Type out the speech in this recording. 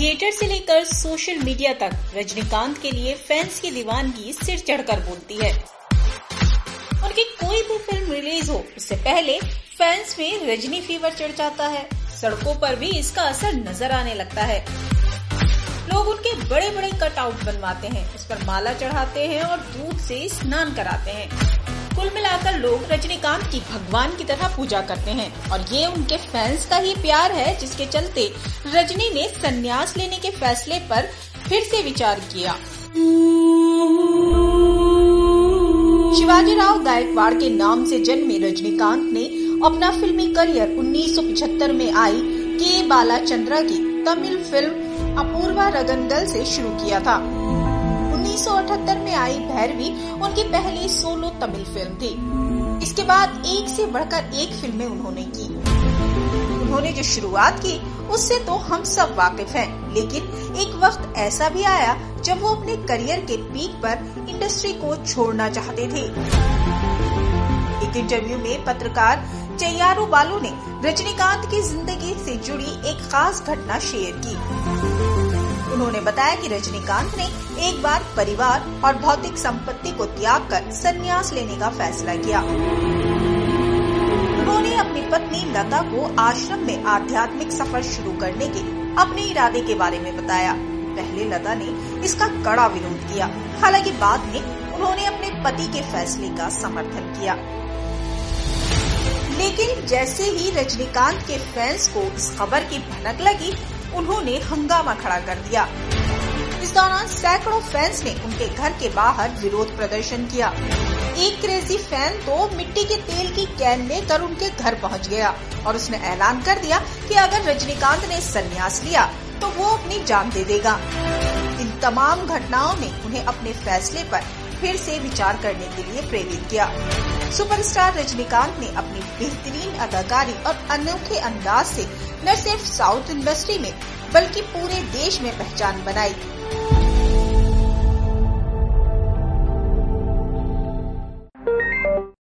Theatre से लेकर social media तक, रजनीकांत के लिए फैंस की दीवानगी सिर चढ़कर बोलती है। उनकी कोई भी फ़िल्म रिलीज़ हो, उससे पहले फैंस में रजनी फीवर चढ़ जाता है। सड़कों पर भी इसका असर नज़र आने लगता है। लोग उनके बड़े बड़े कटआउट बनवाते हैं, उस पर माला चढ़ाते हैं और दूध से स्नान कराते हैं। कुल मिलाकर लोग रजनीकांत की भगवान की तरह पूजा करते हैं। और ये उनके फैंस का ही प्यार है, जिसके चलते रजनी ने संन्यास लेने के फैसले पर फिर से विचार किया। शिवाजी राव गायकवाड़ के नाम से जन्मे रजनीकांत ने अपना फिल्मी करियर 1975 में आई के बालाचंद्रा की तमिल फ़िल्म अपूर्वा रगंदल से शुरू किया था। 1978 में आई भैरवी उनकी पहली सोलो तमिल फ़िल्म थी। इसके बाद एक से बढ़कर एक फ़िल्में उन्होंने की। उन्होंने जो शुरुआत की उससे तो हम सब वाकिफ हैं, लेकिन एक वक्त ऐसा भी आया जब वो अपने करियर के पीक पर इंडस्ट्री को छोड़ना चाहते थे। एक इंटरव्यू में पत्रकार चैयारू बालू ने रजनीकांत की ज़िंदगी से जुड़ी एक खास घटना शेयर की। उन्होंने बताया कि रजनीकांत ने एक बार परिवार और भौतिक संपत्ति को त्याग कर संन्यास लेने का फैसला किया। उन्होंने अपनी पत्नी लता को आश्रम में आध्यात्मिक सफ़र शुरू करने के अपने इरादे के बारे में बताया। पहले लता ने इसका कड़ा विरोध किया। हालाँकि बाद में उन्होंने अपने पति के फैसले का समर्थन किया। लेकिन जैसे ही रजनीकांत के फैंस को इस खबर की भनक लगी उन्होंने हंगामा खड़ा कर दिया। इस दौरान सैकड़ों फैंस ने उनके घर के बाहर विरोध प्रदर्शन किया। एक क्रेजी फ़ैन तो मिट्टी के तेल की कैन लेकर उनके घर पहुँच गया और उसने ऐलान कर दिया कि अगर रजनीकांत ने संन्यास लिया तो वो अपनी जान दे देगा। इन तमाम घटनाओं ने उन्हें अपने फैसले पर फिर से विचार करने के लिए प्रेरित किया। सुपरस्टार रजनीकांत ने अपनी बेहतरीन अदाकारी और अनोखे अंदाज से न सिर्फ़ साउथ इंडस्ट्री में, बल्कि पूरे देश में पहचान बनाई।